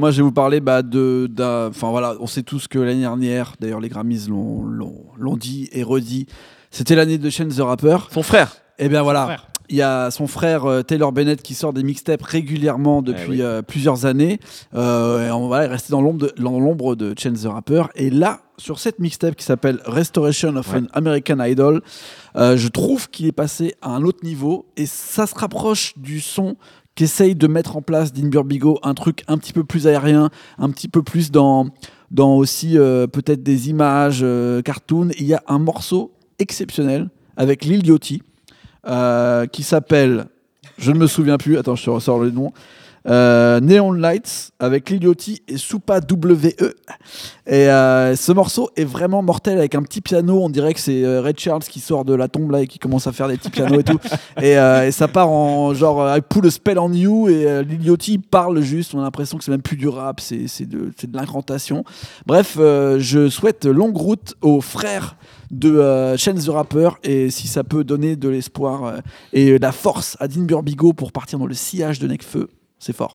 Moi, je vais vous parler bah, de. Enfin voilà, on sait tous que l'année dernière, d'ailleurs, les Grammys l'ont, dit et redit, c'était l'année de Chance the Rapper. Son frère. Et bien voilà, il y a son frère euh, Taylor Bennett qui sort des mixtapes régulièrement depuis Eh oui. euh, plusieurs années. Euh, et on va rester dans l'ombre de, dans l'ombre de Chance the Rapper. Et là, sur cette mixtape qui s'appelle Restoration of an American Idol, je trouve qu'il est passé à un autre niveau et ça se rapproche du son qu'essaye de mettre en place Dean Burbigo, un truc un petit peu plus aérien, un petit peu plus dans, dans aussi euh, peut-être des images, euh, cartoon. Il y a un morceau exceptionnel avec Lil Yachty euh, qui s'appelle, je ne me souviens plus, attends, je te ressors le nom. Euh, Neon Lights avec Lil Yachty et Soupa WE. Et euh, ce morceau est vraiment mortel avec un petit piano. On dirait que c'est euh, Red Charles qui sort de la tombe là et qui commence à faire des petits pianos et tout. Et, euh, et ça part en genre I pull a spell on you et Lil Yachty parle juste. On a l'impression que c'est même plus du rap, c'est de, de l'incantation. Bref, je souhaite longue route aux frères de euh, Chance the Rapper et si ça peut donner de l'espoir euh, et de la force à Dean Burbigo pour partir dans le sillage de Necfeu, c'est fort.